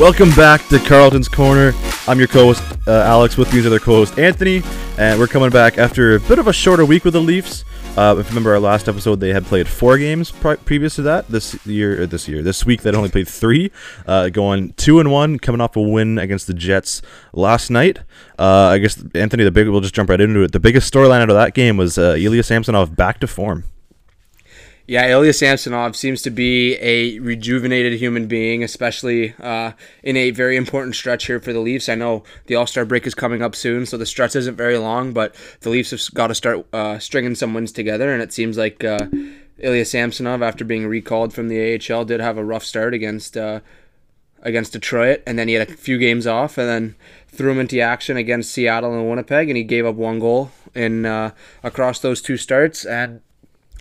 Welcome back to Carlton's Corner. I'm your co-host uh, Alex. With me is other co-host Anthony, and we're coming back after a bit of a shorter week with the Leafs. Uh, if you remember our last episode, they had played four games pri- previous to that. This year, uh, this year, this week, they only played three, uh, going two and one, coming off a win against the Jets last night. Uh, I guess Anthony, the big, we'll just jump right into it. The biggest storyline out of that game was uh, Ilya Samsonov back to form. Yeah, Ilya Samsonov seems to be a rejuvenated human being, especially uh, in a very important stretch here for the Leafs. I know the All Star break is coming up soon, so the stretch isn't very long, but the Leafs have got to start uh, stringing some wins together, and it seems like uh, Ilya Samsonov, after being recalled from the AHL, did have a rough start against uh, against Detroit, and then he had a few games off, and then threw him into action against Seattle and Winnipeg, and he gave up one goal in uh, across those two starts, and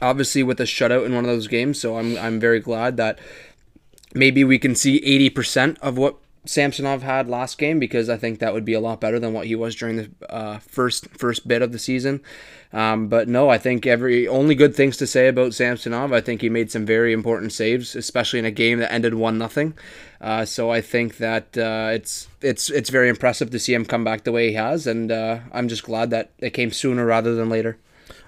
obviously with a shutout in one of those games. So I'm I'm very glad that maybe we can see 80% of what Samsonov had last game because I think that would be a lot better than what he was during the uh, first first bit of the season. Um, but no, I think every only good things to say about Samsonov. I think he made some very important saves, especially in a game that ended one nothing. Uh, so I think that uh, it's it's it's very impressive to see him come back the way he has, and uh, I'm just glad that it came sooner rather than later.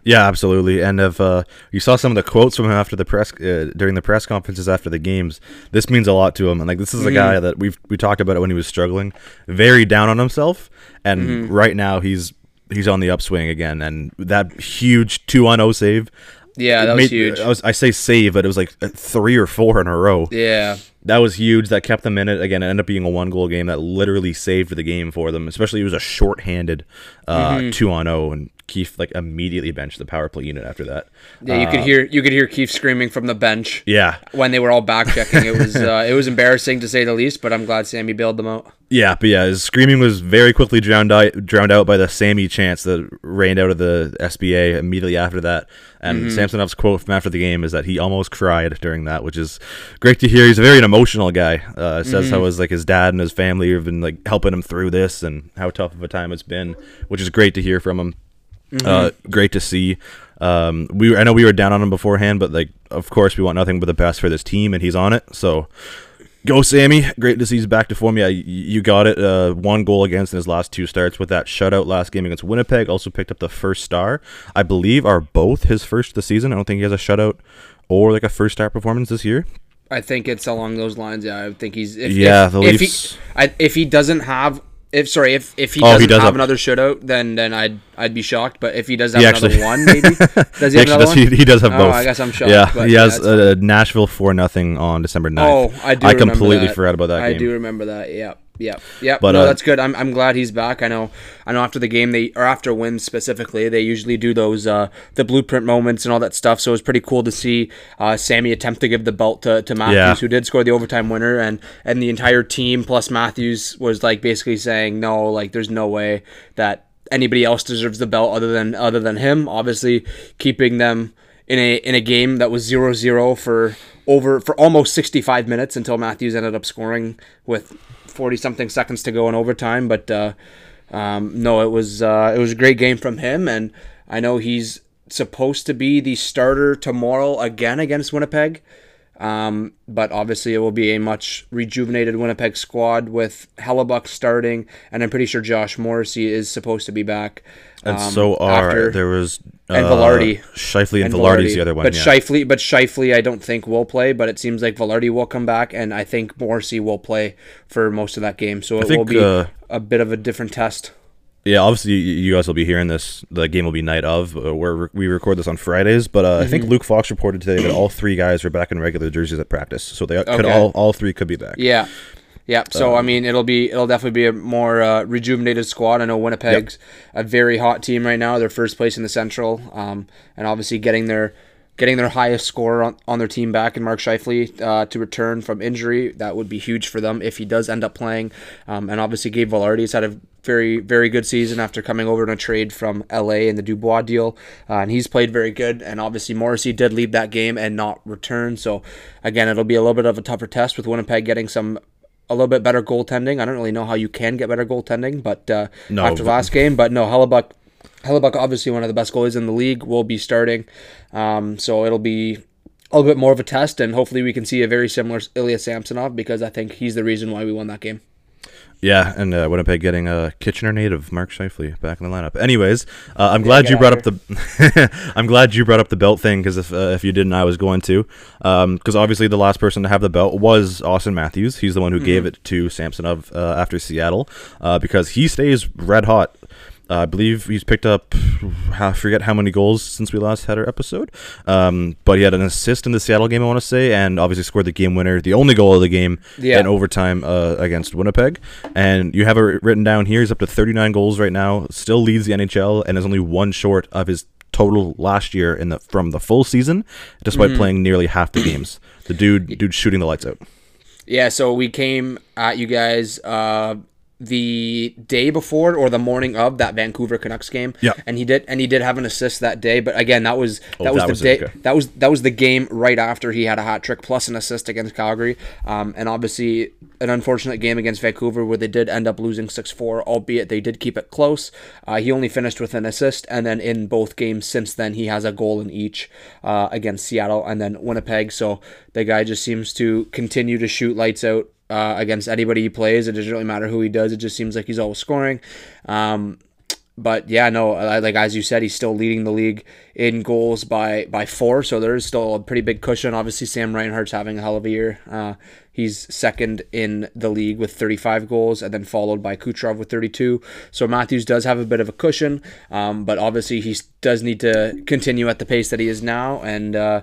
Yeah, absolutely. And if uh, you saw some of the quotes from him after the press uh, during the press conferences after the games, this means a lot to him. And like this is a mm-hmm. guy that we've we talked about it when he was struggling, very down on himself, and mm-hmm. right now he's he's on the upswing again. And that huge two on zero save. Yeah, that made, was huge. I, was, I say save, but it was like three or four in a row. Yeah, that was huge. That kept them in it. Again, it ended up being a one goal game that literally saved the game for them. Especially it was a short-handed uh, mm-hmm. two on zero, and Keefe like immediately benched the power play unit after that. Yeah, you uh, could hear you could hear Keefe screaming from the bench. Yeah, when they were all back checking, it was uh, it was embarrassing to say the least. But I'm glad Sammy bailed them out. Yeah, but yeah, his screaming was very quickly drowned out drowned out by the Sammy chants that rained out of the SBA immediately after that. And mm-hmm. Samsonov's quote from after the game is that he almost cried during that, which is great to hear. He's a very emotional guy. Uh, says mm-hmm. how his like his dad and his family have been like helping him through this and how tough of a time it's been, which is great to hear from him. Mm-hmm. Uh, great to see. Um, we I know we were down on him beforehand, but like of course we want nothing but the best for this team, and he's on it. So go, Sammy! Great to see he's back to form. Yeah, you got it. Uh, one goal against in his last two starts with that shutout last game against Winnipeg. Also picked up the first star. I believe are both his first the season. I don't think he has a shutout or like a first star performance this year. I think it's along those lines. Yeah, I think he's. If, yeah, if, the Leafs. If he, I, if he doesn't have if sorry, if if he, oh, doesn't he does have, another shutout, then then I'd I'd be shocked. But if he does have he another actually, one, maybe does he, have another does, one? He, he, does have oh, both. I guess I'm shocked. Yeah, but, he has uh, Nashville four nothing on December 9th. Oh, I do. I completely forgot about that. I game. do remember that. Yeah. Yeah, yeah. But no, uh, that's good. I'm, I'm glad he's back. I know I know after the game they or after wins specifically they usually do those uh, the blueprint moments and all that stuff. So it was pretty cool to see uh, Sammy attempt to give the belt to, to Matthews, yeah. who did score the overtime winner, and and the entire team plus Matthews was like basically saying no, like there's no way that anybody else deserves the belt other than other than him. Obviously, keeping them in a in a game that was 0-0 for over for almost 65 minutes until Matthews ended up scoring with 40 something seconds to go in overtime. But uh, um, no, it was uh, it was a great game from him, and I know he's supposed to be the starter tomorrow again against Winnipeg. Um, but obviously, it will be a much rejuvenated Winnipeg squad with Hellebuyck starting, and I'm pretty sure Josh Morrissey is supposed to be back. And um, so are after, there was uh, and Vilardi, Scheifele and, and Vilardi's the other one. But yeah. Scheifele, but Scheifele, I don't think will play. But it seems like Vilardi will come back, and I think Morrissey will play for most of that game. So it think, will be uh, a bit of a different test. Yeah, obviously you guys will be hearing this. The game will be night of. Uh, where we record this on Fridays, but uh, mm-hmm. I think mm-hmm. Luke Fox reported today that all three guys are back in regular jerseys at practice, so they okay. could all all three could be back. Yeah. Yeah, so um, I mean, it'll be it'll definitely be a more uh, rejuvenated squad. I know Winnipeg's yep. a very hot team right now. They're first place in the Central, um, and obviously getting their getting their highest score on, on their team back and Mark Scheifele uh, to return from injury that would be huge for them if he does end up playing. Um, and obviously, Gabe Vilardi has had a very very good season after coming over in a trade from LA in the Dubois deal, uh, and he's played very good. And obviously, Morrissey did leave that game and not return. So again, it'll be a little bit of a tougher test with Winnipeg getting some a little bit better goaltending. I don't really know how you can get better goaltending, but uh, no, after last game, but no, Hellebuyck, Hellebuyck, obviously one of the best goalies in the league, will be starting. Um, so it'll be a little bit more of a test, and hopefully we can see a very similar Ilya Samsonov because I think he's the reason why we won that game. Yeah, and uh, Winnipeg getting a Kitchener native, Mark Scheifele, back in the lineup. Anyways, uh, I'm glad you brought up the I'm glad you brought up the belt thing because if uh, if you didn't, I was going to. Because um, obviously the last person to have the belt was Auston Matthews. He's the one who mm-hmm. gave it to Samsonov uh, after Seattle uh, because he stays red hot I believe he's picked up, I forget how many goals since we last had our episode. Um, but he had an assist in the Seattle game, I want to say, and obviously scored the game winner, the only goal of the game yeah. in overtime uh, against Winnipeg. And you have it written down here. He's up to 39 goals right now, still leads the NHL, and is only one short of his total last year in the from the full season, despite mm-hmm. playing nearly half the games. The dude, dude, shooting the lights out. Yeah, so we came at you guys uh, the day before or the morning of that Vancouver Canucks game. Yeah. And he did and he did have an assist that day, but again, that was oh, that was that the was day okay. that was that was the game right after he had a hat trick plus an assist against Calgary. Um, and obviously an unfortunate game against Vancouver where they did end up losing 6-4, albeit they did keep it close. Uh, he only finished with an assist and then in both games since then he has a goal in each uh, against Seattle and then Winnipeg. So the guy just seems to continue to shoot lights out uh, against anybody he plays. It doesn't really matter who he does. It just seems like he's always scoring. Um, but yeah, no, like as you said, he's still leading the league in goals by by four. So there is still a pretty big cushion. Obviously, Sam Reinhart's having a hell of a year. Uh, he's second in the league with 35 goals, and then followed by Kucherov with 32. So Matthews does have a bit of a cushion, um, but obviously he does need to continue at the pace that he is now. And uh,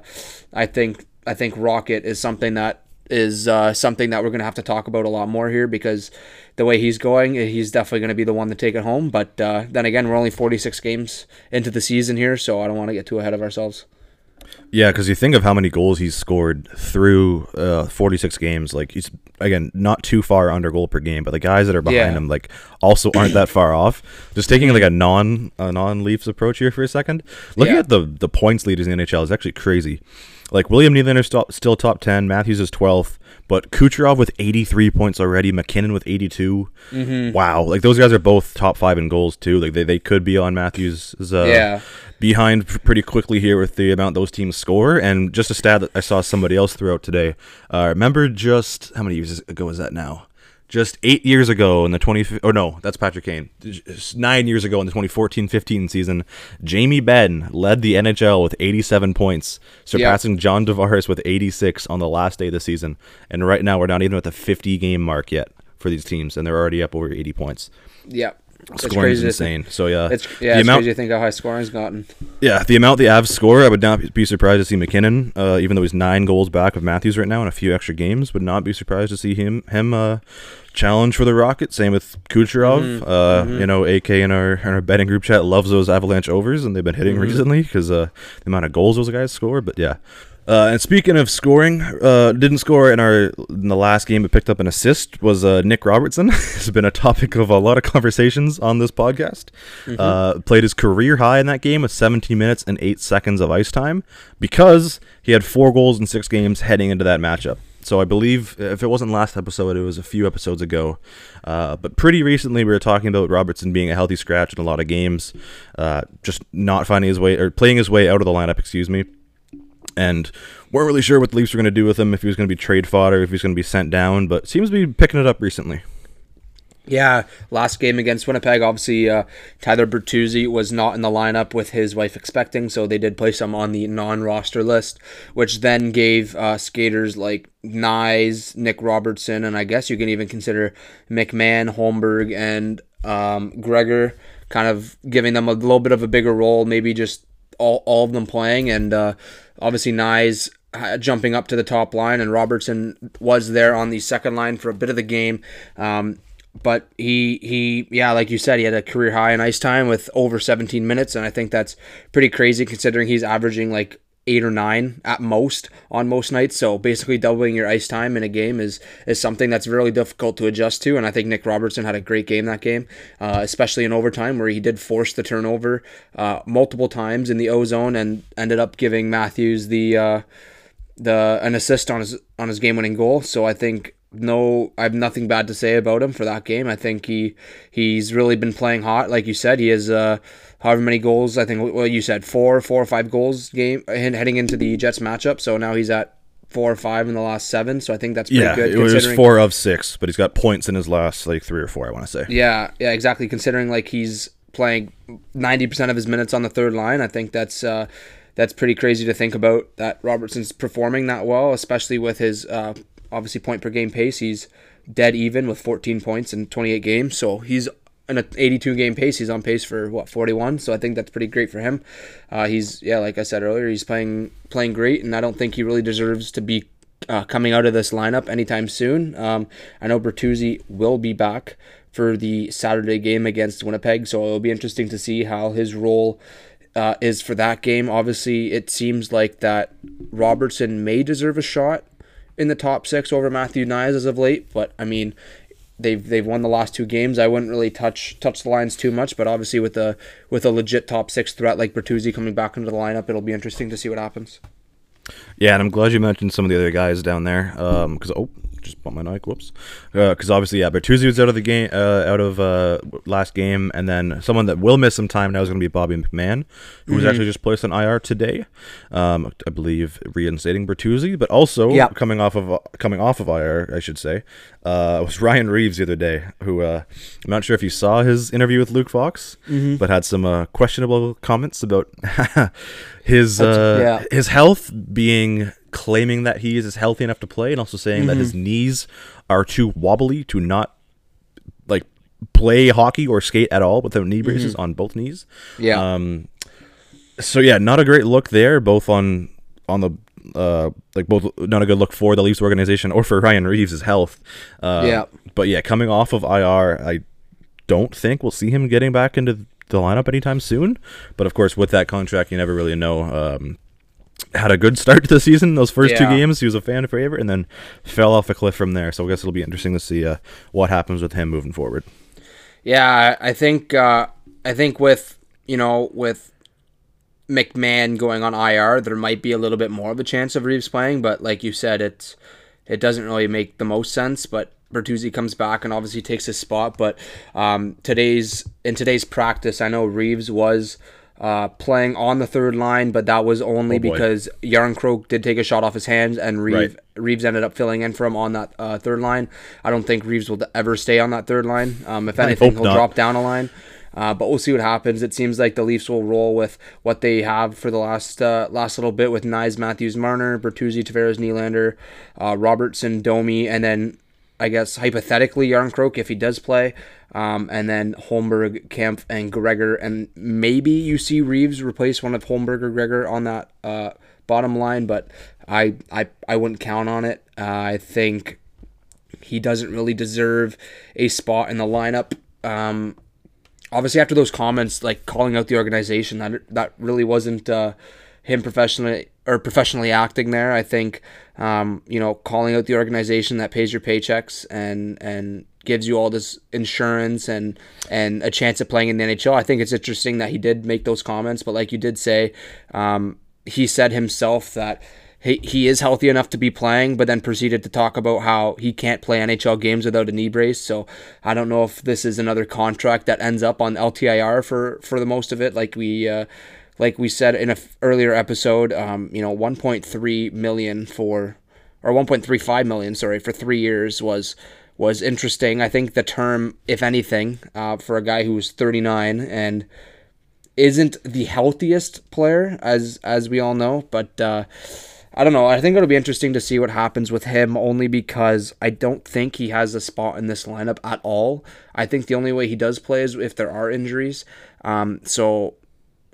I think I think Rocket is something that is uh, something that we're going to have to talk about a lot more here because the way he's going, he's definitely going to be the one to take it home. But uh, then again, we're only 46 games into the season here, so I don't want to get too ahead of ourselves. Yeah, because you think of how many goals he's scored through uh, 46 games. Like he's again not too far under goal per game, but the guys that are behind yeah. him like also aren't that far off. Just taking like a non a non Leafs approach here for a second. Looking yeah. at the the points leaders in the NHL is actually crazy. Like William Nylander still top 10, Matthews is 12th, but Kucherov with 83 points already, MacKinnon with 82. Mm-hmm. Wow, like those guys are both top 5 in goals too. Like they, they could be on Matthews uh, yeah. behind pretty quickly here with the amount those teams score and just a stat that I saw somebody else throw out today. Uh, remember just how many years ago was that now? Just eight years ago in the 20 or no that's patrick kane. Nine years ago in the 2014-15 season jamie benn led the nhl with 87 points surpassing yep. john tavares with 86 on the last day of the season. And right now we're not even at the 50 game mark yet for these teams and they're already up over 80 points. Yep scoring is insane. so yeah, it's yeah, the it's amount, crazy to think how high scoring's gotten. Yeah, the amount the Avs score, I would not be surprised to see MacKinnon, uh, even though he's nine goals back of Matthews right now in a few extra games, would not be surprised to see him him uh, challenge for the Rocket. Same with Kucherov. Mm-hmm. Uh, mm-hmm. You know, AK in our in our betting group chat loves those Avalanche overs, and they've been hitting mm-hmm. recently because uh, the amount of goals those guys score. But yeah. Uh, and speaking of scoring, uh, didn't score in our in the last game, but picked up an assist. Was uh, Nick Robertson? has been a topic of a lot of conversations on this podcast. Mm-hmm. Uh, played his career high in that game with 17 minutes and eight seconds of ice time because he had four goals in six games heading into that matchup. So I believe if it wasn't last episode, it was a few episodes ago. Uh, but pretty recently, we were talking about Robertson being a healthy scratch in a lot of games, uh, just not finding his way or playing his way out of the lineup. Excuse me. And weren't really sure what the Leafs were going to do with him, if he was going to be trade fodder, if he was going to be sent down, but seems to be picking it up recently. Yeah, last game against Winnipeg, obviously uh, Tyler Bertuzzi was not in the lineup with his wife expecting, so they did place him on the non-roster list, which then gave uh, skaters like Knies, Nick Robertson, and I guess you can even consider McMann, Holmberg, and um, Gregor, kind of giving them a little bit of a bigger role, maybe just all, all of them playing, and uh, obviously Knies uh, jumping up to the top line, and Robertson was there on the second line for a bit of the game. Um, but he he yeah, like you said, he had a career high in ice time with over 17 minutes, and I think that's pretty crazy considering he's averaging like eight or nine at most on most nights. So basically, doubling your ice time in a game is is something that's really difficult to adjust to. And I think Nick Robertson had a great game that game, uh, especially in overtime where he did force the turnover uh, multiple times in the O zone and ended up giving Matthews the uh, the an assist on his on his game winning goal. So I think no, I have nothing bad to say about him for that game. I think he he's really been playing hot, like you said. He has uh, however many goals. I think well, you said four, four or five goals game heading into the Jets matchup. So now he's at four or five in the last seven. So I think that's pretty yeah, good. it was four of six, but he's got points in his last like three or four. I want to say. Yeah, yeah, exactly. Considering like he's playing ninety percent of his minutes on the third line, I think that's. Uh, that's pretty crazy to think about that Robertson's performing that well, especially with his uh, obviously point per game pace. He's dead even with 14 points in 28 games. So he's in an 82 game pace. He's on pace for what 41. So I think that's pretty great for him. Uh, he's yeah, like I said earlier, he's playing playing great, and I don't think he really deserves to be uh, coming out of this lineup anytime soon. Um, I know Bertuzzi will be back for the Saturday game against Winnipeg, so it'll be interesting to see how his role. Uh, is for that game. Obviously, it seems like that Robertson may deserve a shot in the top six over Matthew Knies as of late. But I mean, they've they've won the last two games. I wouldn't really touch touch the lines too much, but obviously with a with a legit top six threat like Bertuzzi coming back into the lineup, it'll be interesting to see what happens. Yeah, and I'm glad you mentioned some of the other guys down there. Um, because oh, just bumped my mic. Whoops. Because uh, obviously, yeah, Bertuzzi was out of the game, uh, out of uh, last game, and then someone that will miss some time now is going to be Bobby McMann, who mm-hmm. was actually just placed on IR today. Um, I believe reinstating Bertuzzi, but also yep. coming off of coming off of IR, I should say, uh, was Ryan Reaves the other day, who uh, I'm not sure if you saw his interview with Luke Fox, mm-hmm. but had some uh, questionable comments about his yeah. his health being claiming that he is healthy enough to play and also saying mm-hmm. that his mm-hmm. knees are too wobbly to not like play hockey or skate at all without knee braces mm-hmm. on both knees. Yeah. Um so yeah, not a great look there both on on the uh like both not a good look for the Leafs organization or for Ryan Reaves' health. Uh, yeah. But yeah, coming off of IR, I don't think we'll see him getting back into the lineup anytime soon. But of course, with that contract, you never really know. Um, had a good start to the season. Those first yeah. two games, he was a fan favorite, and then fell off a cliff from there. So I guess it'll be interesting to see uh, what happens with him moving forward. Yeah, I think uh, I think with you know with McMann going on IR, there might be a little bit more of a chance of Reaves playing, but like you said, it's it doesn't really make the most sense. But Bertuzzi comes back and obviously takes his spot. But um, today's in today's practice, I know Reaves was uh, playing on the third line, but that was only oh because Jarnkrok did take a shot off his hands, and Reaves, right. Reaves ended up filling in for him on that uh, third line. I don't think Reaves will ever stay on that third line. Um, if anything, he'll not. drop down a line. Uh, but we'll see what happens. It seems like the Leafs will roll with what they have for the last uh, last little bit with Knies, Matthews, Marner, Bertuzzi, Tavares, Nylander, uh, Robertson, Domi, and then I guess hypothetically Jarnkrok if he does play. Um, and then Holmberg, Kampf, and Gregor, and maybe you see Reaves replace one of Holmberg or Gregor on that uh, bottom line, but I, I I wouldn't count on it. Uh, I think he doesn't really deserve a spot in the lineup. Um, obviously, after those comments, like calling out the organization, that that really wasn't uh, him professionally or professionally acting there. I think um, you know calling out the organization that pays your paychecks and and gives you all this insurance and and a chance at playing in the NHL. I think it's interesting that he did make those comments, but like you did say, um, he said himself that he, he is healthy enough to be playing, but then proceeded to talk about how he can't play NHL games without a knee brace. So I don't know if this is another contract that ends up on LTIR for for the most of it, like we. Uh, like we said in a earlier episode, um, you know, 1.3 million for, or 1.35 million, sorry, for three years was was interesting. I think the term, if anything, uh, for a guy who's 39 and isn't the healthiest player, as as we all know, but uh, I don't know. I think it'll be interesting to see what happens with him, only because I don't think he has a spot in this lineup at all. I think the only way he does play is if there are injuries. Um, so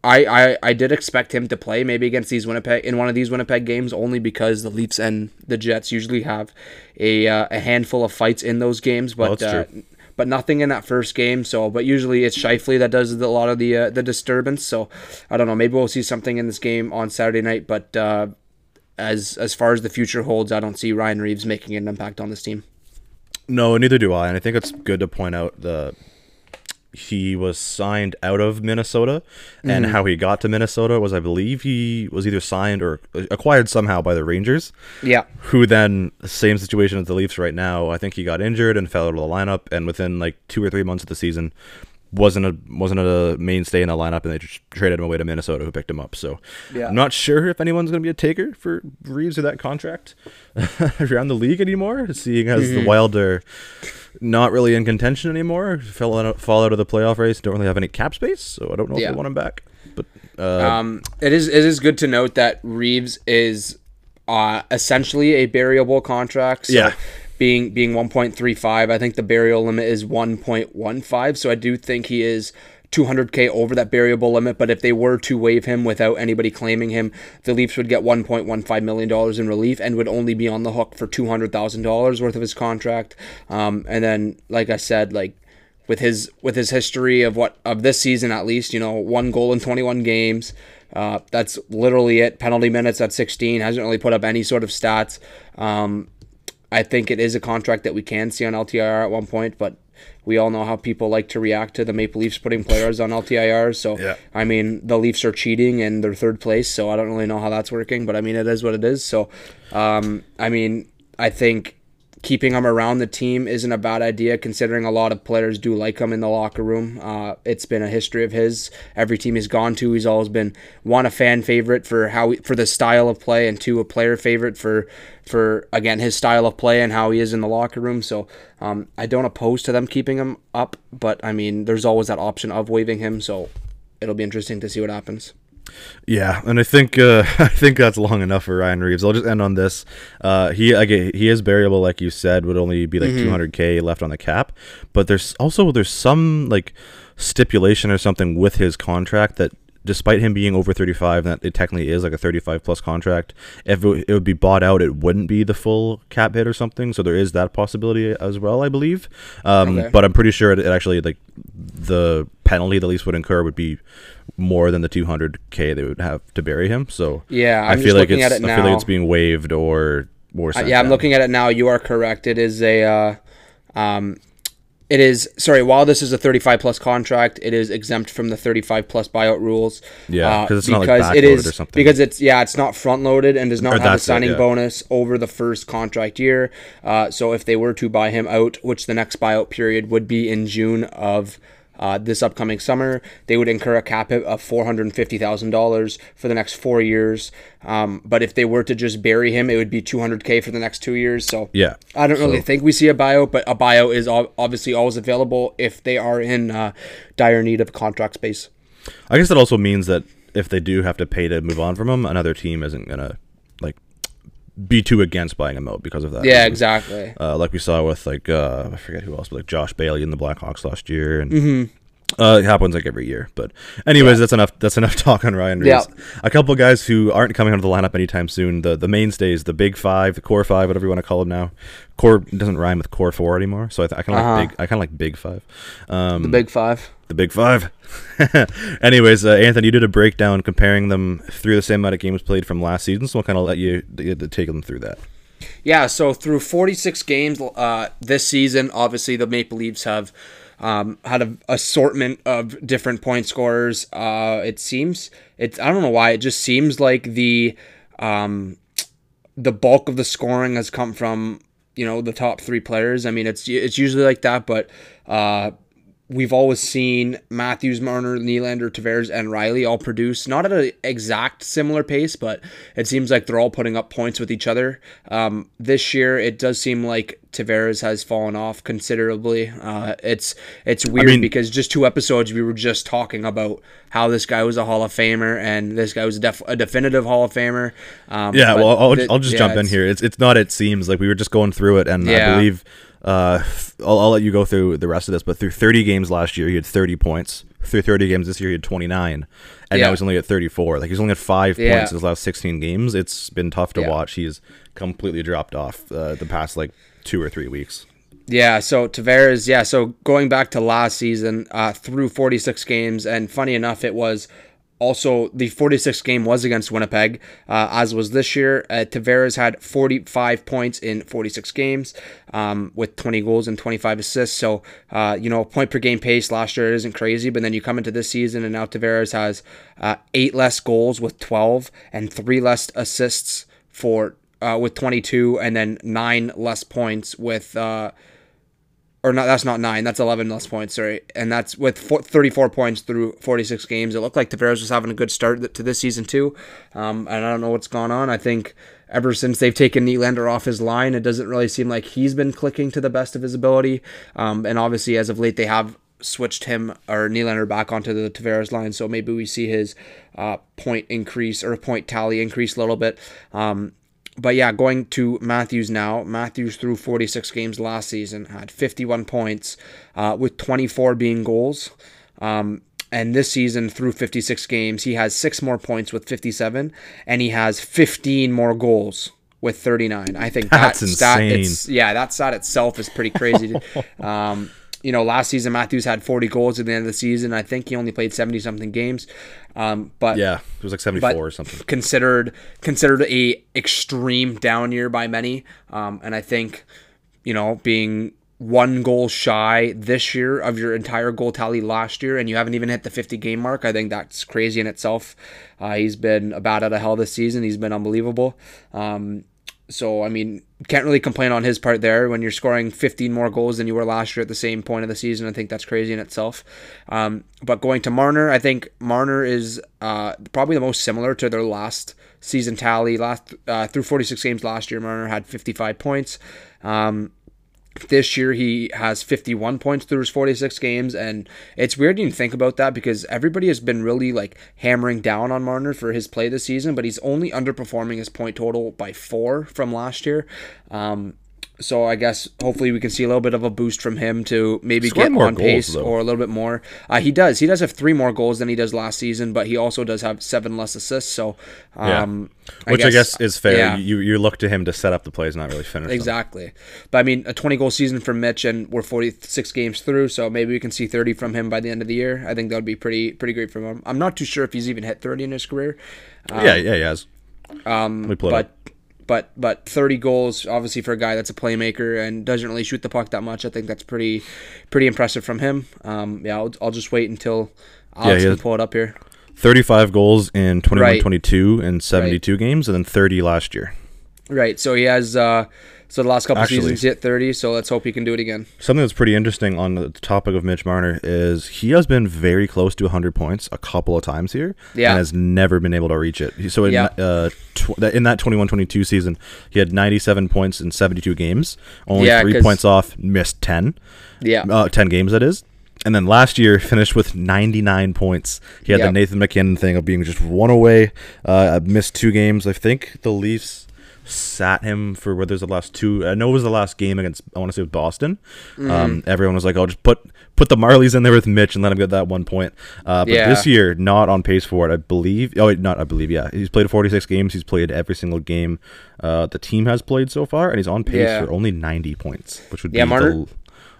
I, I, I did expect him to play maybe against these Winnipeg in one of these Winnipeg games only because the Leafs and the Jets usually have a uh, a handful of fights in those games, but oh, uh, but nothing in that first game. So, but usually it's Scheifele that does a lot of the uh, the disturbance. So, I don't know. Maybe we'll see something in this game on Saturday night. But uh, as as far as the future holds, I don't see Ryan Reaves making an impact on this team. No, neither do I. And I think it's good to point out the he was signed out of Minnesota, and how he got to Minnesota was, I believe, he was either signed or acquired somehow by the Rangers. Yeah. Who then, same situation as the Leafs right now. I think he got injured and fell out of the lineup, and within like two or three months of the season, wasn't a wasn't a mainstay in the lineup, and they just traded him away to Minnesota, who picked him up. So Yeah. I'm not sure if anyone's going to be a taker for Reaves or that contract around the league anymore, seeing as Mm-hmm. the Wild are not really in contention anymore, fell out, fall out of the playoff race, don't really have any cap space, so I don't know Yeah. if they want him back. But uh, Um, it is it is good to note that Reaves is uh, essentially a buriable contract. So Yeah. Being being 1.35, I think the burial limit is 1.15. So I do think he is 200k over that variable limit. But if they were to waive him without anybody claiming him, the Leafs would get 1.15 million dollars in relief and would only be on the hook for 200 thousand dollars worth of his contract. Um, and then, like I said, like with his with his history of what of this season at least, you know, one goal in 21 games. Uh, that's literally it. Penalty minutes at 16 hasn't really put up any sort of stats. Um, I think it is a contract that we can see on LTIR at one point, but we all know how people like to react to the Maple Leafs putting players on LTIR. So Yeah. I mean, the Leafs are cheating and they're third place, so I don't really know how that's working, but I mean, it is what it is. So, um, I mean, I think keeping him around the team isn't a bad idea, considering a lot of players do like him in the locker room. Uh, it's been a history of his. Every team he's gone to, he's always been one a fan favorite for how he, for the style of play, and two a player favorite for for again his style of play and how he is in the locker room. So um, I don't oppose to them keeping him up, but I mean, there's always that option of waiving him. So it'll be interesting to see what happens. Yeah, and I think uh, I think that's long enough for Ryan Reaves. I'll just end on this. Uh, he again, he is buriable, like you said, would only be like Mm-hmm. 200k left on the cap. But there's also there's some like stipulation or something with his contract that, despite him being over 35, that it technically is like a 35 plus contract. If it, it would be bought out, it wouldn't be the full cap hit or something. So there is that possibility as well, I believe. Um, Okay. But I'm pretty sure it, it actually like the penalty the Leafs would incur would be more than the 200k they would have to bury him. So Yeah, I I'm feel just like looking it's at it I feel like it's being waived or or Uh, yeah, I'm looking at it now. You are correct. It is a, uh, um, it is sorry. While this is a 35 plus contract, it is exempt from the 35 plus buyout rules. Yeah, uh, it's not, like, because it something. because it's yeah, it's not front loaded and does not Or have a that's it, signing yeah. bonus over the first contract year. Uh, so if they were to buy him out, which the next buyout period would be in June of. Uh, this upcoming summer, they would incur a cap of four hundred and fifty thousand dollars for the next four years. Um, but if they were to just bury him, it would be two hundred k for the next two years. So Yeah. I don't really think we see a buyout, but a buyout is obviously always available if they are in uh, dire need of contract space. I guess that also means that if they do have to pay to move on from him, another team isn't gonna like be too against buying a moat because of that. Yeah, exactly. Uh, like we saw with like uh, I forget who else, but like Josh Bailey in the Blackhawks last year, and Mm-hmm. Uh, it happens like every year. But anyways, that's enough. That's enough talk on Ryan Reaves. Yeah. A couple guys who aren't coming onto the lineup anytime soon. The the mainstays, the big five, the core five, whatever you want to call them now. Core doesn't rhyme with core four anymore, so I, th- I kind of Uh-huh. like big. I kind of like big five. Um, The big five. the big five. Anyways, uh, Anthony, you did a breakdown comparing them through the same amount of games played from last season, so I'll kind of let you you take them through that. Yeah, so through 46 games uh, this season, obviously the Maple Leafs have um, had an assortment of different point scorers. Uh, it seems it's I don't know why it just seems like the um, the bulk of the scoring has come from you know the top three players. I mean it's it's usually like that, but uh, we've always seen Matthews, Marner, Nylander, Tavares, and Rielly all produce not at an exact similar pace, but it seems like they're all putting up points with each other. Um, this year, it does seem like Tavares has fallen off considerably. Uh, it's it's weird mean- because just two episodes we were just talking about how this guy was a Hall of Famer and this guy was a, def- a definitive Hall of Famer. Um, Yeah, well, I'll, th- I'll just yeah, jump in here. It's it's not. It seems like we were just going through it, and I believe uh, I'll, I'll let you go through the rest of this. But through 30 games last year, he had 30 points. Through 30 games this year, he had 29, and Yeah. now he's only at 34. Like he's only had five Yeah. points in his last 16 games. It's been tough to Yeah. watch. He's completely dropped off uh, the past like two or three weeks. Yeah, so Tavares, yeah, so going back to last season, uh, through 46 games, and funny enough, it was also, the 46th game was against Winnipeg, uh, as was this year. Uh, Tavares had 45 points in 46 games um, with 20 goals and 25 assists. So, uh, you know, point per game pace last year isn't crazy, but then you come into this season and now Tavares has uh, eight less goals with 12 and three less assists for uh, with 22, and then nine less points with uh, or not that's not nine that's 11 less points sorry and that's with 34 points through 46 games. It looked like tavares was having a good start to this season too. Um, and i don't know what's gone on. I think ever since they've taken Nylander off his line it doesn't really seem like he's been clicking to the best of his ability. Um, and obviously as of late they have switched him or Nylander back onto the Tavares line. So maybe we see his uh, point increase or point tally increase a little bit. Um, but yeah, going to Matthews now. Matthews through 46 games last season, had 51 points, uh, with 24 being goals. Um, and this season, through 56 games, he has six more points with 57, and he has 15 more goals with 39. I think that's that insane. Stat, yeah, that stat itself is pretty crazy. um, you know, last season Matthews had 40 goals at the end of the season. I think he only played 70 something games. Um, but yeah, it was like 74 or something. Considered considered a extreme down year by many. Um, and I think, you know, being one goal shy this year of your entire goal tally last year, and you haven't even hit the 50 game mark. I think that's crazy in itself. Uh, he's been a bat out of hell this season. He's been unbelievable. Um, so I mean, can't really complain on his part there. When you're scoring 15 more goals than you were last year at the same point of the season, I think that's crazy in itself. Um, but going to Marner, I think Marner is uh, probably the most similar to their last season tally. Last uh, through 46 games last year, Marner had 55 points. Um, this year he has 51 points through his 46 games, and it's weird when you think about that because everybody has been really like hammering down on Marner for his play this season, but he's only underperforming his point total by four from last year. Um, so I guess hopefully we can see a little bit of a boost from him to maybe get on pace goals, or a little bit more. Uh, he does. He does have three more goals than he does last season, but he also does have seven less assists. So, um, yeah. which I guess, I guess, is fair. Yeah. You you look to him to set up the plays, not really finish. Exactly. Them. But I mean, a twenty goal season for Mitch, and we're forty six games through, so maybe we can see thirty from him by the end of the year. I think that would be pretty pretty great for him. I'm not too sure if he's even hit thirty in his career. Um, yeah, yeah, he has. Um, but but but 30 goals obviously for a guy that's a playmaker and doesn't really shoot the puck that much. I think that's pretty pretty impressive from him. Um, yeah, I'll, I'll just wait until Alex yeah, can pull it up here. 35 goals in 21 22 and 72 right. games and then 30 last year. Right. So he has uh, so the last couple Actually, seasons he hit 30, so let's hope he can do it again. Something that's pretty interesting on the topic of Mitch Marner is he has been very close to 100 points a couple of times here yeah. and has never been able to reach it. So in, yeah. uh, tw- in that 21-22 season, he had 97 points in 72 games, only yeah, 3 points off, missed 10. Yeah. Uh, 10 games that is. And then last year finished with 99 points. He had yep. the Nathan MacKinnon thing of being just one away. Uh, missed two games. I think the Leafs sat him for whether it was the last two. I know it was the last game against I want to say with Boston. Mm. Um, everyone was like, "Oh, just put put the Marlies in there with Mitch and let him get that one point." Uh, but yeah. this year, not on pace for it. I believe. Oh, not I believe. Yeah, he's played 46 games. He's played every single game uh, the team has played so far, and he's on pace yeah. for only 90 points, which would yeah, be Marner- the,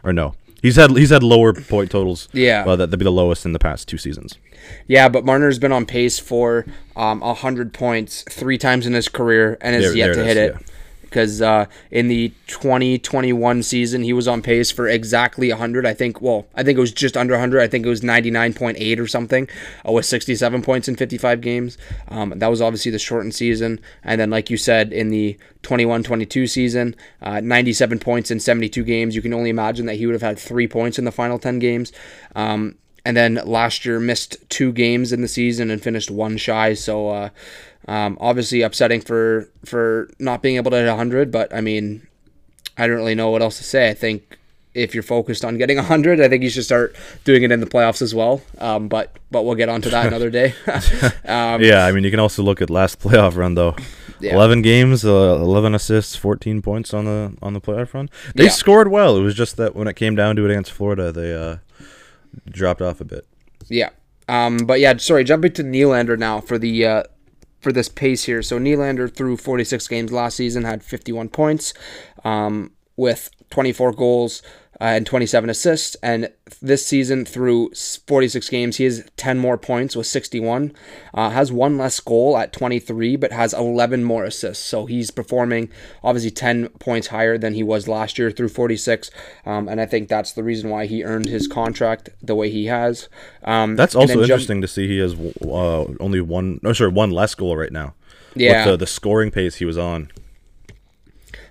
or no. He's had he's had lower point totals. Yeah, well, that'd be the lowest in the past two seasons. Yeah, but Marner's been on pace for um, 100 points three times in his career and has there, yet there to hit it. Yeah. Because uh, in the 2021 season, he was on pace for exactly 100. I think, well, I think it was just under 100. I think it was 99.8 or something uh, with 67 points in 55 games. Um, that was obviously the shortened season. And then, like you said, in the 21 22 season, uh, 97 points in 72 games. You can only imagine that he would have had three points in the final 10 games. Um, and then last year missed two games in the season and finished one shy. So uh, um, obviously upsetting for for not being able to hit 100. But I mean, I don't really know what else to say. I think if you're focused on getting 100, I think you should start doing it in the playoffs as well. Um, but but we'll get onto that another day. um, yeah, I mean you can also look at last playoff run though. Yeah. 11 games, uh, 11 assists, 14 points on the on the playoff run. They yeah. scored well. It was just that when it came down to it against Florida, they uh, dropped off a bit. Yeah. Um, but yeah, sorry, jumping to Nylander now for the uh, for this pace here. So Nylander through 46 games last season had 51 points, um, with 24 goals, uh, and 27 assists. And this season, through 46 games, he has 10 more points with 61. Uh, has one less goal at 23, but has 11 more assists. So he's performing obviously 10 points higher than he was last year through 46. Um, and I think that's the reason why he earned his contract the way he has. Um, That's also interesting to see. He has uh, only one, no, sorry, one less goal right now. Yeah. With the, the scoring pace he was on.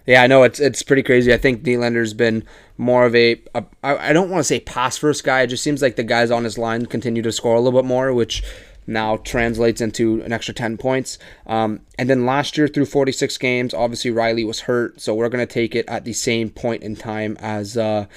Yeah, I know it's it's pretty crazy. I think Nylander's been more of a, a I, don't want to say pass first guy. It just seems like the guys on his line continue to score a little bit more, which now translates into an extra 10 points. Um, and then last year through 46 games, obviously Rielly was hurt, so we're going to take it at the same point in time as uh,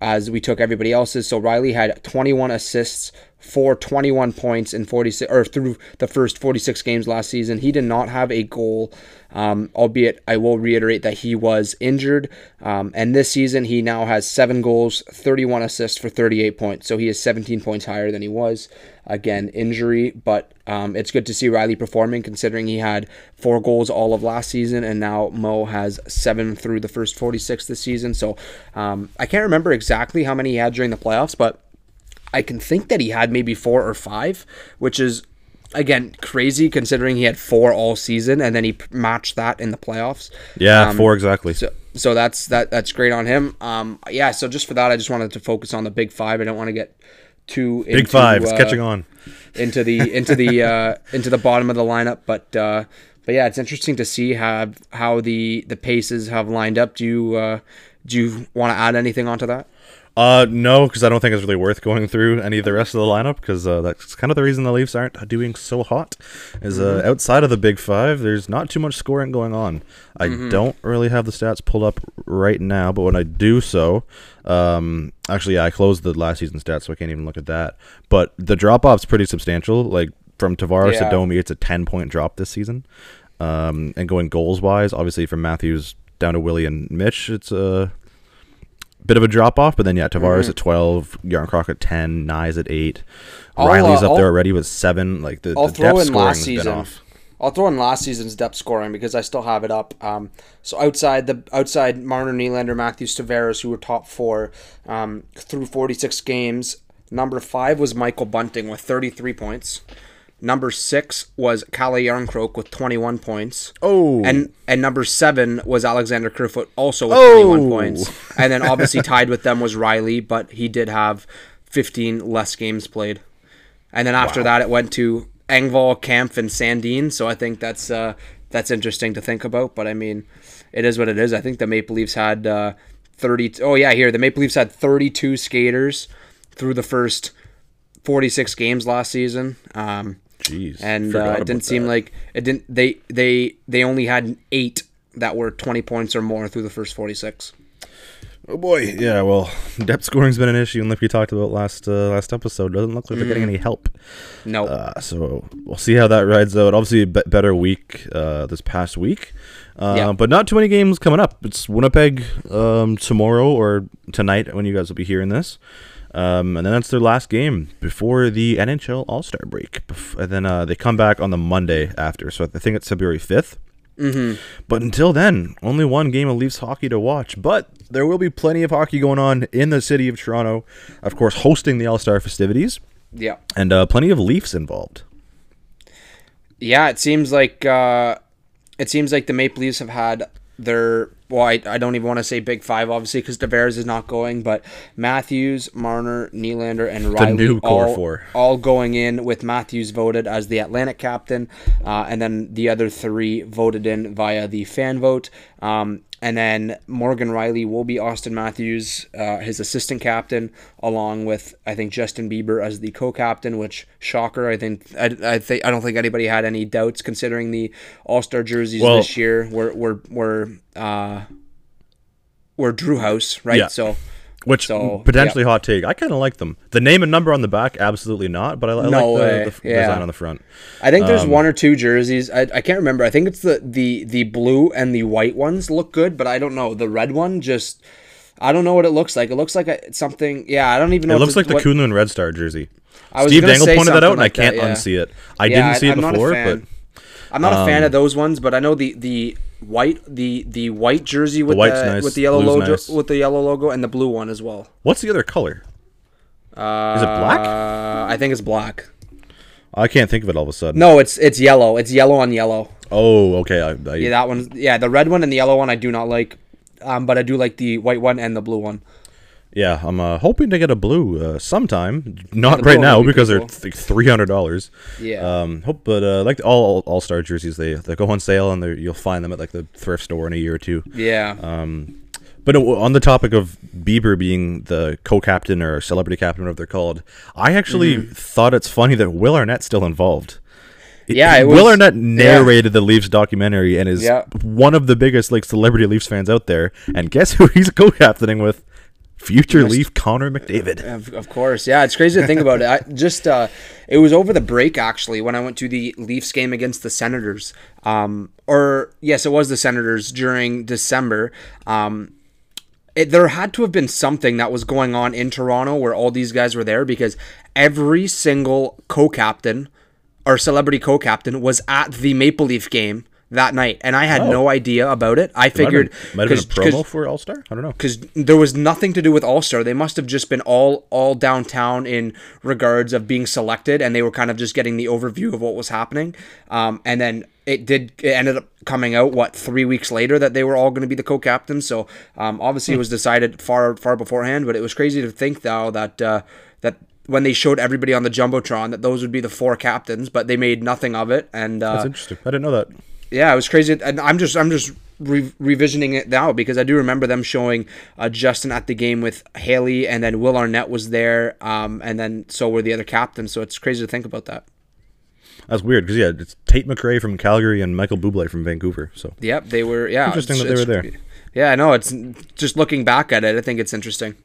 as we took everybody else's. So Rielly had 21 assists for 21 points in 46 or through the first 46 games last season. He did not have a goal, um, albeit I will reiterate that he was injured. Um, and this season he now has seven goals, 31 assists for 38 points. So he is 17 points higher than he was. Again, injury, but um, it's good to see Rielly performing considering he had four goals all of last season, and now Mo has seven through the first 46 this season. So um, I can't remember exactly how many he had during the playoffs, but I can think that he had maybe four or five, which is again crazy considering he had four all season and then he matched that in the playoffs. Yeah, um, four exactly. So, so that's that that's great on him. Um, yeah. So just for that, I just wanted to focus on the big five. I don't want to get too big into, five. It's uh, catching on into the into the uh, into the bottom of the lineup, but. Uh, but yeah, it's interesting to see how how the the paces have lined up. Do you uh, do you want to add anything onto that? Uh, no, because I don't think it's really worth going through any of the rest of the lineup because uh, that's kind of the reason the Leafs aren't doing so hot. Is uh, mm-hmm. outside of the big five, there's not too much scoring going on. I mm-hmm. don't really have the stats pulled up right now, but when I do so, um, actually, yeah, I closed the last season stats, so I can't even look at that. But the drop off's pretty substantial. Like from Tavares yeah. to Domi, it's a ten point drop this season. Um, and going goals wise, obviously from Matthews down to Willie and Mitch, it's a bit of a drop off, but then yeah, Tavares mm-hmm. at twelve, Jarnkrok at ten, Knies at 8 I'll, Rielly's uh, up there already with seven. Like the, I'll the throw in last season. I'll throw in last season's depth scoring because I still have it up. Um, so outside the outside Marner, Nylander, Matthews, Tavares, who were top four um, through 46 games. Number five was Michael Bunting with 33 points. Number six was Calle Jarnkrok with 21 points. Oh. And and number seven was Alexander Kerfoot also with oh. 21 points. And then obviously tied with them was Rielly, but he did have 15 less games played. And then after wow. that, it went to Engvall, Kampf, and Sandin. So I think that's uh, that's interesting to think about. But I mean, it is what it is. I think the Maple Leafs had uh, 30. Oh, yeah, here. The Maple Leafs had 32 skaters through the first 46 games last season. Um, Jeez, and uh, it didn't seem like it didn't. They they they only had eight that were twenty points or more through the first forty six. Oh boy, yeah. Well, depth scoring's been an issue, and like we talked about last uh, last episode, doesn't look like they're getting mm. any help. No. Uh, so we'll see how that rides out. Obviously, a better week uh, this past week, uh, yeah. but not too many games coming up. It's Winnipeg um, tomorrow or tonight when you guys will be hearing this. Um, and then that's their last game before the NHL All Star break. And then uh, they come back on the Monday after. So I think it's February 5th. Mm-hmm. But until then, only one game of Leafs hockey to watch. But there will be plenty of hockey going on in the city of Toronto. Of course, hosting the All Star festivities. Yeah. And uh, plenty of Leafs involved. Yeah, it seems like uh, it seems like the Maple Leafs have had their well, I, I don't even want to say big five, obviously, because Tavares is not going, but Matthews, Marner, Nylander, and Rielly all, four. all going in with Matthews voted as the Atlantic captain, uh, and then the other three voted in via the fan vote. Um, and then Morgan Rielly will be Auston Matthews, uh, his assistant captain, along with I think Justin Bieber as the co-captain. Which shocker! I think I, I think I don't think anybody had any doubts considering the All Star jerseys well, this year were were were uh, were Drew House, right? Yeah. So which so, potentially hot take. I kind of like them. The name and number on the back, absolutely not. But I, I no like the, the yeah. design on the front. I think there's um, one or two jerseys. I, I can't remember. I think it's the the the blue and the white ones look good, but I don't know. The red one just. I don't know what it looks like. It looks like a, something. Yeah, I don't even know. It looks like the what, Kunlun Red Star jersey. Steve Dangle pointed that out, and I can't that, yeah. unsee it. I yeah, didn't see it before, but I'm not um, a fan of um, those ones. But I know the the white the the white jersey with the, white's nice, with the yellow logo nice. with the yellow logo and the blue one as well. What's the other color? Uh, Is it black? I think it's black. I can't think of it all of a sudden. No, it's it's yellow. It's yellow on yellow. Oh, okay. I, I, Yeah, that one. yeah. The red one and the yellow one I do not like, um, but I do like the white one and the blue one. Yeah, I'm uh, hoping to get a blue uh, sometime. Not right now be because they're th- three hundred dollars. Yeah. Um. Hope, but uh, like all all star jerseys, they they go on sale and you'll find them at like the thrift store in a year or two. Yeah. Um. But on the topic of Bieber being the co-captain or celebrity captain, whatever they're called, I actually Mm-hmm. thought it's funny that Will Arnett's still involved. Yeah, it Will Arnett narrated the Leafs documentary and is Yeah. one of the biggest like celebrity Leafs fans out there. And guess who he's co-captaining with? Future Leaf Connor McDavid. Of, of course, yeah. It's crazy to think about it. I just uh, it was over the break actually when I went to the Leafs game against the Senators. Um, or yes, it was the Senators during December. Um, it, there had to have been something that was going on in Toronto where all these guys were there because every single co-captain or celebrity co-captain was at the Maple Leaf game that night, and I had Oh. no idea about it. I Might have figured been- might have been a promo for All Star. I don't know. because there was nothing to do with All Star. They must have just been all all downtown in regards of being selected, and they were kind of just getting the overview of what was happening. Um, and then it did. It ended up coming out what three weeks later that they were all going to be the co-captains. So um, obviously it was decided far far beforehand. But it was crazy to think though that uh, that. When they showed everybody on the jumbotron, that those would be the four captains, but they made nothing of it, and uh, That's interesting. I didn't know that. Yeah, it was crazy, and I'm just I'm just re- revisioning it now because I do remember them showing uh, Justin at the game with Hailey, and then Will Arnett was there, um, and then so were the other captains. So it's crazy to think about that. That's weird because yeah, it's Tate McRae from Calgary and Michael Bublé from Vancouver. So Yep, they were. Yeah, Interesting that they were there. Yeah, no, it's just looking back at it. I think it's interesting.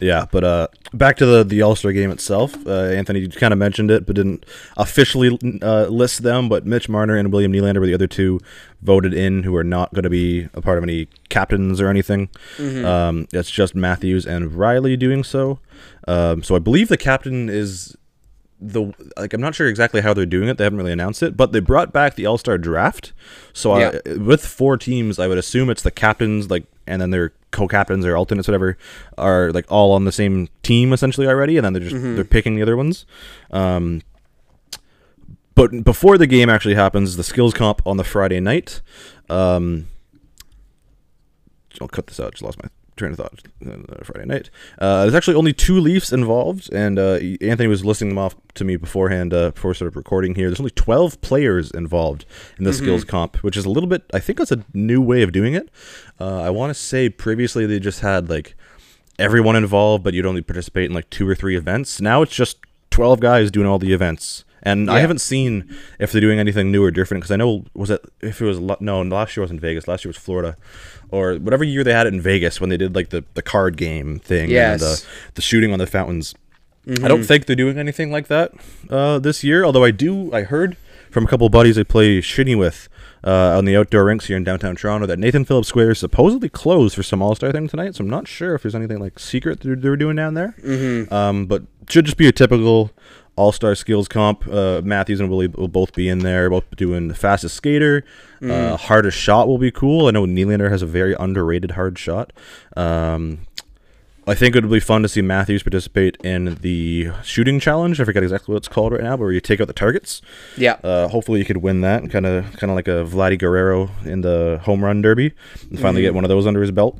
Yeah, but uh, back to the the All Star game itself. Uh, Anthony, you kind of mentioned it, but didn't officially uh, list them. But Mitch Marner and William Nylander were the other two voted in who are not going to be a part of any captains or anything. Um, it's just Matthews and Rielly doing so. Um, so I believe the captain is the like I'm not sure exactly how they're doing it. They haven't really announced it, but they brought back the All Star draft. So Yeah. I, with four teams, I would assume it's the captains, like, and then their co-captains or alternates, whatever, are like all on the same team essentially already, and then they're just they're picking the other ones. Um, but before the game actually happens, the skills comp on the Friday night. Um, I'll cut this out. Just lost my train of thought. Uh, Friday night. Uh, there's actually only two Leafs involved, and uh, Anthony was listing them off to me beforehand uh, before sort of recording here. There's only 12 players involved in the skills comp, which is a little bit. I think that's a new way of doing it. Uh, I want to say previously they just had like everyone involved, but you'd only participate in like two or three events. Now it's just 12 guys doing all the events. And I haven't seen if they're doing anything new or different because I know was it if it was no last year wasn't Vegas last year was Florida or whatever year they had it in Vegas when they did like the, the card game thing and Yes. the, the shooting on the fountains. I don't think they're doing anything like that uh, this year. Although I do, I heard from a couple of buddies I play shinny with uh, on the outdoor rinks here in downtown Toronto that Nathan Phillips Square is supposedly closed for some All Star thing tonight. So I'm not sure if there's anything like secret they're, they're doing down there. Mm-hmm. Um, but should just be a typical All Star skills comp. Uh, Matthews and Willie will both be in there, both doing the fastest skater. Uh, hardest shot will be cool. I know Nylander has a very underrated hard shot. Um, I think it would be fun to see Matthews participate in the shooting challenge. I forget exactly what it's called right now, but where you take out the targets. Yeah, Uh, hopefully, you could win that, kind of, kind of like a Vladdy Guerrero in the home run derby, and finally Mm-hmm. get one of those under his belt.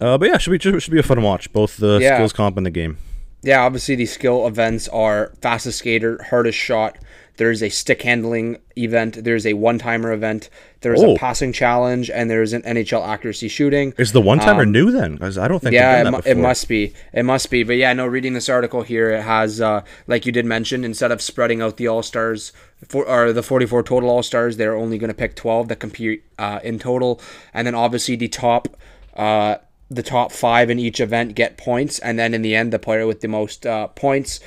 Uh, but yeah, should be should be a fun watch, both the Yeah. skills comp and the game. Yeah. Obviously, the skill events are fastest skater, hardest shot. There's a stick handling event. There's a one timer event. There's Oh. a passing challenge, and there's an NHL accuracy shooting. Is the one timer new then? 'Cause I don't think Um, Yeah, it, it must be. It must be. But yeah, no. Reading this article here, it has, uh, like you did mention, instead of spreading out the all stars for or the forty-four total all stars, they're only going to pick twelve that compete uh, in total, and then obviously the top, uh, the top five in each event get points, and then in the end, the player with the most uh, points,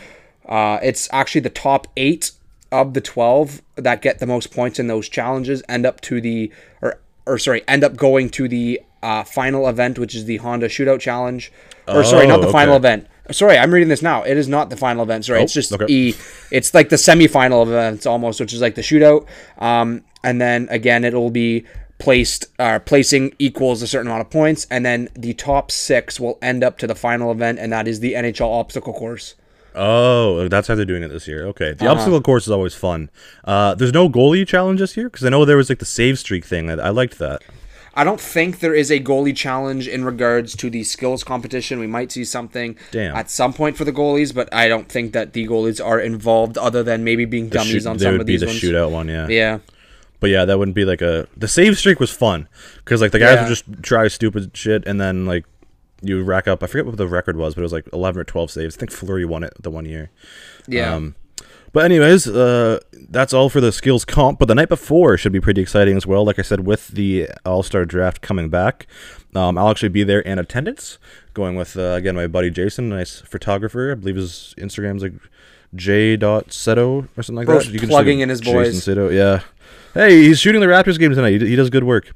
uh, it's actually the top eight of the 12 that get the most points in those challenges end up to the or or sorry end up going to the uh, final event which is the honda shootout challenge. Or sorry not the Oh, final event. Sorry i'm reading this now. It is not the final event. Sorry it's Oh, just okay. e it's like the semifinal events almost which is like the shootout. Um and then again it'll be placed uh, placing equals a certain amount of points, and then the top six will end up to the final event, and that is the NHL obstacle course. Oh, that's how they're doing it this year. Okay, the Uh-huh. obstacle course is always fun. Uh, there's no goalie challenge this year because I know there was like the save streak thing. I, I liked that. I don't think there is a goalie challenge in regards to the skills competition. We might see something Damn. at some point for the goalies, but I don't think that the goalies are involved other than maybe being The dummies shoot- on there some would of be these the ones. shootout one, yeah. Yeah. But yeah, that wouldn't be like a the save streak was fun because like the guys Yeah. would just try stupid shit and then like you rack up. I forget what the record was, but it was like eleven or twelve saves. I think Fleury won it the one year. Yeah. Um, but anyways, uh, that's all for the skills comp. But the night before should be pretty exciting as well. Like I said, with the All Star draft coming back, um, I'll actually be there in attendance, going with uh, again my buddy Jason, nice photographer. I believe his Instagram's like j.seto or something like Bro's that. just plugging in his boys. Jason Seto, yeah. Hey, he's shooting the Raptors game tonight. He, he does good work.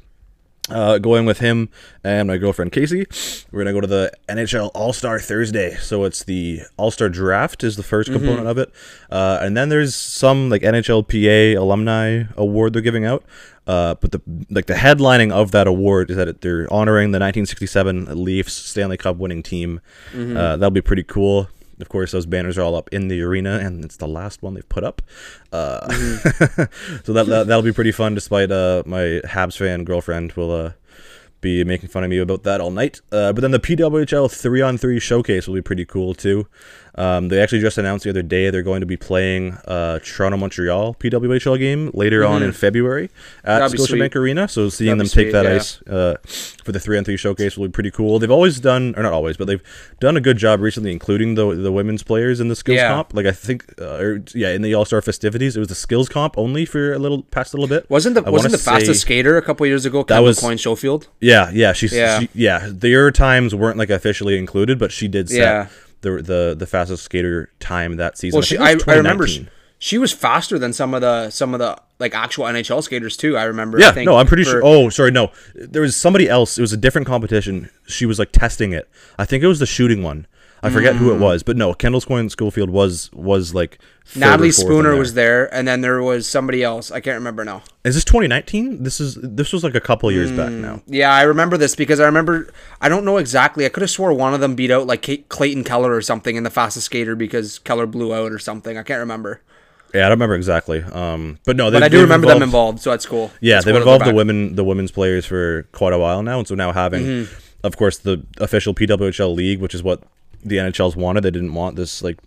Uh, going with him and my girlfriend Casey. We're gonna go to the NHL All Star Thursday. So it's the All Star Draft is the 1st component of it, uh, and then there's some like NHLPA alumni award they're giving out. Uh, but the like the headlining of that award is that it, they're honoring the 1967 Leafs Stanley Cup winning team. Uh, that'll be pretty cool. Of course, those banners are all up in the arena, and it's the last one they've put up. Uh, so that, that that'll be pretty fun. Despite uh, my Habs fan girlfriend will uh, be making fun of me about that all night. Uh, but then the PWHL three on three showcase will be pretty cool too. Um, they actually just announced the other day they're going to be playing uh, Toronto Montreal PWHL game later on in February at Scotiabank Arena. So seeing That'd them take sweet, that yeah. ice uh, for the three on three showcase will be pretty cool. They've always done, or not always, but they've done a good job recently, including the the women's players in the skills Yeah. comp. Like I think, uh, or, yeah, in the All Star festivities, it was the skills comp only for a little past a little bit. Wasn't the I wasn't the fastest skater a couple years ago? Kendall was- Coyne Schofield. Yeah, yeah, she's Yeah. She, yeah. Their times weren't like officially included, but she did set Yeah. The the the fastest skater time that season. Well, she I, I remember she, she was faster than some of the some of the like actual NHL skaters too. I remember. Yeah, I think, no, I'm pretty for- sure. Oh, sorry, no. There was somebody else. It was a different competition. She was like testing it. I think it was the shooting one. I forget who Mm. it was, but no, Kendall Schofield was was like Natalie Spooner was there, and then there was somebody else. I can't remember now. Is this 2019? This is this was like a couple years back Mm. now. Yeah, I remember this because I remember. I don't know exactly. I could have swore one of them beat out like Kate, Clayton Keller or something in the fastest skater because Keller blew out or something. I can't remember, Yeah, I don't remember exactly. Um, but no, but I do remember them involved- involved, so that's cool. Yeah, That's they've cool involved the women, the women's players for quite a while now, and so now having, Mm-hmm. of course, the official PWHL league, which is what the NHL's wanted. They didn't want this like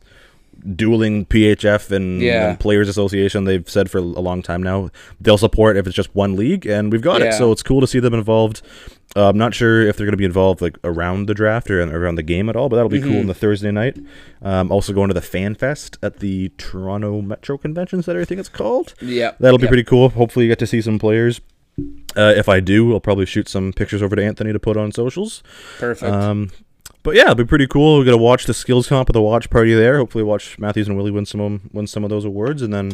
dueling PHF and, Yeah. and Players Association. They've said for a long time now they'll support if it's just one league, and we've got it. So it's cool to see them involved. Uh, I'm not sure if they're going to be involved like around the draft or around the game at all, but that'll be Mm-hmm. cool on the Thursday night. Um, also going to the Fan Fest at the Toronto Metro Convention Center, I think it's called. Yeah, That'll be Yep. pretty cool. Hopefully, you get to see some players. Uh, if I do, I'll probably shoot some pictures over to Anthony to put on socials. perfect. Um, but yeah, it'll be pretty cool. We're gonna watch the skills comp at the watch party there. Hopefully, watch Matthews and Willie win some of 'em- win some of those awards, and then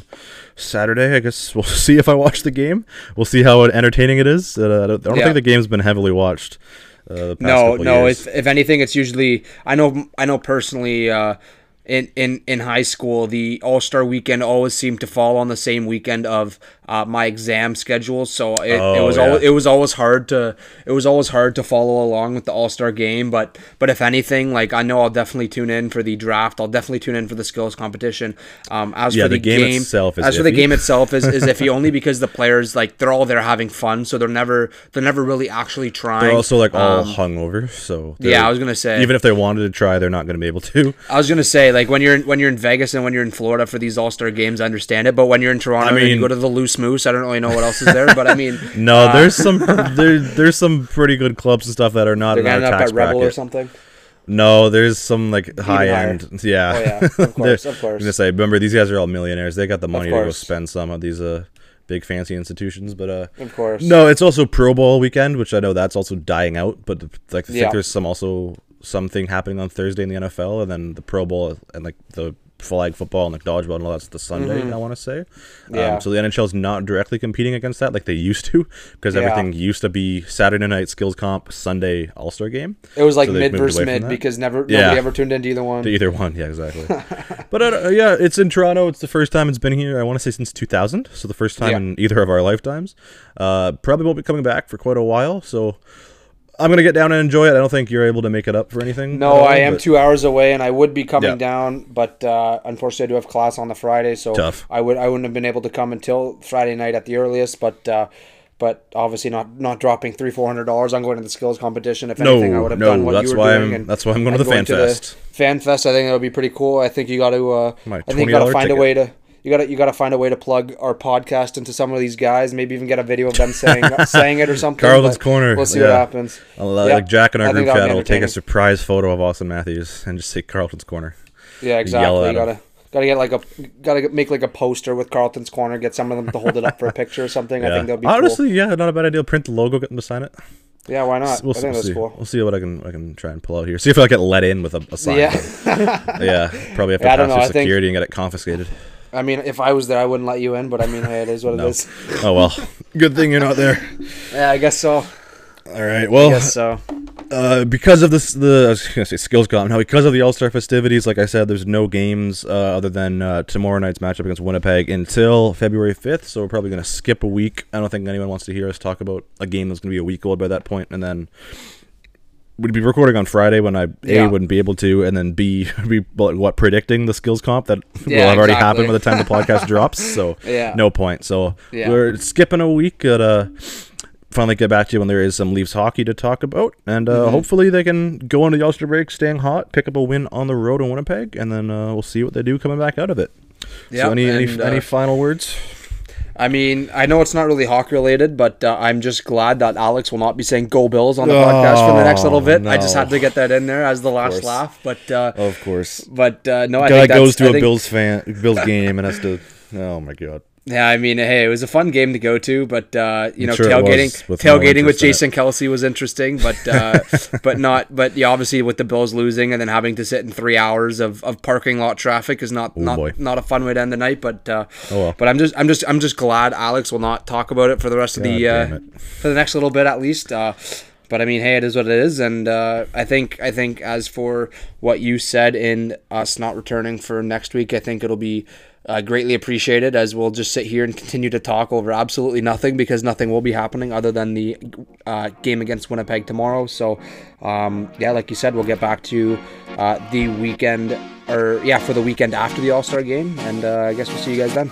Saturday, I guess we'll see if I watch the game. We'll see how entertaining it is. Uh, I don't, I don't Yeah. think the game's been heavily watched. Uh, the past no, no. years. If if anything, it's usually I know I know personally. Uh, in, in, in high school, the All Star weekend always seemed to fall on the same weekend of uh, my exam schedule, so it, it Oh, was yeah. always, it was always hard to it was always hard to follow along with the All Star game. But but if anything, like I know I'll definitely tune in for the draft. I'll definitely tune in for the skills competition. Um, as Yeah, for the the, game game, itself is as for the iffy. game itself is, is iffy only because the players like they're all there having fun, so they're never they're never really actually trying. they're also like all Um, hungover, so yeah, I was gonna say. even if they wanted to try, they're not gonna be able to. I was gonna say, like when you're in, when you're in Vegas and when you're in Florida for these All Star games, I understand it. But when you're in Toronto I and you go to the Loose Moose, I don't really know what else is there. But I mean, No, uh, there's some there, there's some pretty good clubs and stuff that are not they're in our gonna up tax at Rebel or something. No, there's some like high higher. end. Yeah. Oh, yeah, of course, of course. I'm gonna say, remember these guys are all millionaires. They got the money to go spend some on these uh big fancy institutions. But uh, Of course. no, it's also Pro Bowl weekend, which I know that's also dying out. But like I think Yeah. there's some also something happening on Thursday in the NFL, and then the Pro Bowl and like the flag football and like dodgeball and all that's the Sunday. I want to say. Mm-hmm. Yeah. Um, so the NHL is not directly competing against that like they used to because Yeah. everything used to be Saturday night skills comp, Sunday All Star game. It was like So mid versus mid because never Yeah. nobody ever tuned into either one. To either one, yeah, exactly. but uh, yeah, it's in Toronto. It's the first time it's been here. I want to say since 2000, so the first time Yeah. in either of our lifetimes. Uh, probably won't be coming back for quite a while. So I'm gonna get down and enjoy it. I don't think you're able to make it up for anything. No, all, I am but- two hours away, and I would be coming Yeah. down, but uh, unfortunately, I do have class on the Friday, so Tough. I would I wouldn't have been able to come until Friday night at the earliest. But uh, but obviously not not dropping three four hundred dollars on going to the skills competition. If No, anything, I would have no, done what that's you were why doing. I'm- and that's why I'm going to the Fan Fest. Fan Fest, I think that would be pretty cool. I think you got to. Uh, I think you got to $20 find a way to. You gotta you gotta find a way to plug our podcast into some of these guys. Maybe even get a video of them saying saying it or something. Carlton's Corner, We'll see yeah. what happens. I'll, uh, Yeah, like Jack in I our think group chat will take a surprise photo of Auston Matthews and just say Carlton's corner. Yeah, exactly. You gotta gotta get like a gotta make like a poster with Carlton's corner. Get some of them to hold it up for a picture or something. I think that'd be Honestly, yeah, not a bad idea. Print the logo, get them to sign it. Yeah, why not? We'll, I think we'll see. cool. We'll see what I can I can try and pull out here. See if I get let in with a, a sign. Yeah, yeah, probably have to Yeah, I pass know, through I think- security and get it confiscated. I mean, if I was there, I wouldn't let you in. But I mean, hey, it is what it No. is. Oh well, good thing you're not there. Yeah, I guess so. All right. Well, I guess so. uh, because of this, the I was gonna say skills comp. Now, because of the All Star festivities, like I said, there's no games uh, other than uh, tomorrow night's matchup against Winnipeg until February 5th. So we're probably gonna skip a week. I don't think anyone wants to hear us talk about a game that's gonna be a week old by that point, and then. We'd be recording on Friday when I a Yeah. wouldn't be able to, and then b be what, predicting the skills comp that will Yeah, have already exactly. happened by the time the podcast drops. So Yeah. no point. So we're skipping a week. At, uh, finally get back to you when there is some Leafs hockey to talk about, and uh, Mm-hmm. hopefully they can go into the All Star break staying hot, pick up a win on the road in Winnipeg, and then uh, we'll see what they do coming back out of it. Yep, so any any, uh, any final words? I mean, I know it's not really Hawk related, but uh, I'm just glad that Alex will not be saying "Go Bills" on the podcast for the next little bit. I just had to get that in there as the last laugh. But uh, Of course. but uh, no, I think goes to I a think- Bills fan Bills game and has to. Oh my god. Yeah, I mean, hey, it was a fun game to go to, but uh, you know, sure tailgating, with no tailgating with in it. Jason Kelce was interesting, but uh, but not, but yeah, obviously with the Bills losing and then having to sit in three hours of, of parking lot traffic is not not boy. not a fun way to end the night. But uh, Oh, well. but I'm just I'm just I'm just glad Alex will not talk about it for the rest of the uh, for the next little bit at least. Uh, but I mean, hey, it is what it is, and uh, I think I think as for what you said in us not returning for next week, I think it'll be uh, greatly appreciated as we'll just sit here and continue to talk over absolutely nothing because nothing will be happening other than the uh, game against Winnipeg tomorrow. So, um, yeah, like you said, we'll get back to uh, the weekend or yeah for the weekend after the All Star game, and uh, I guess we'll see you guys then.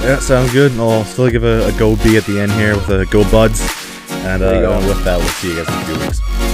Yeah, sounds good. And I'll still give a, a go B at the end here with a go buds, and uh, go. with that, we'll see you guys in a few weeks.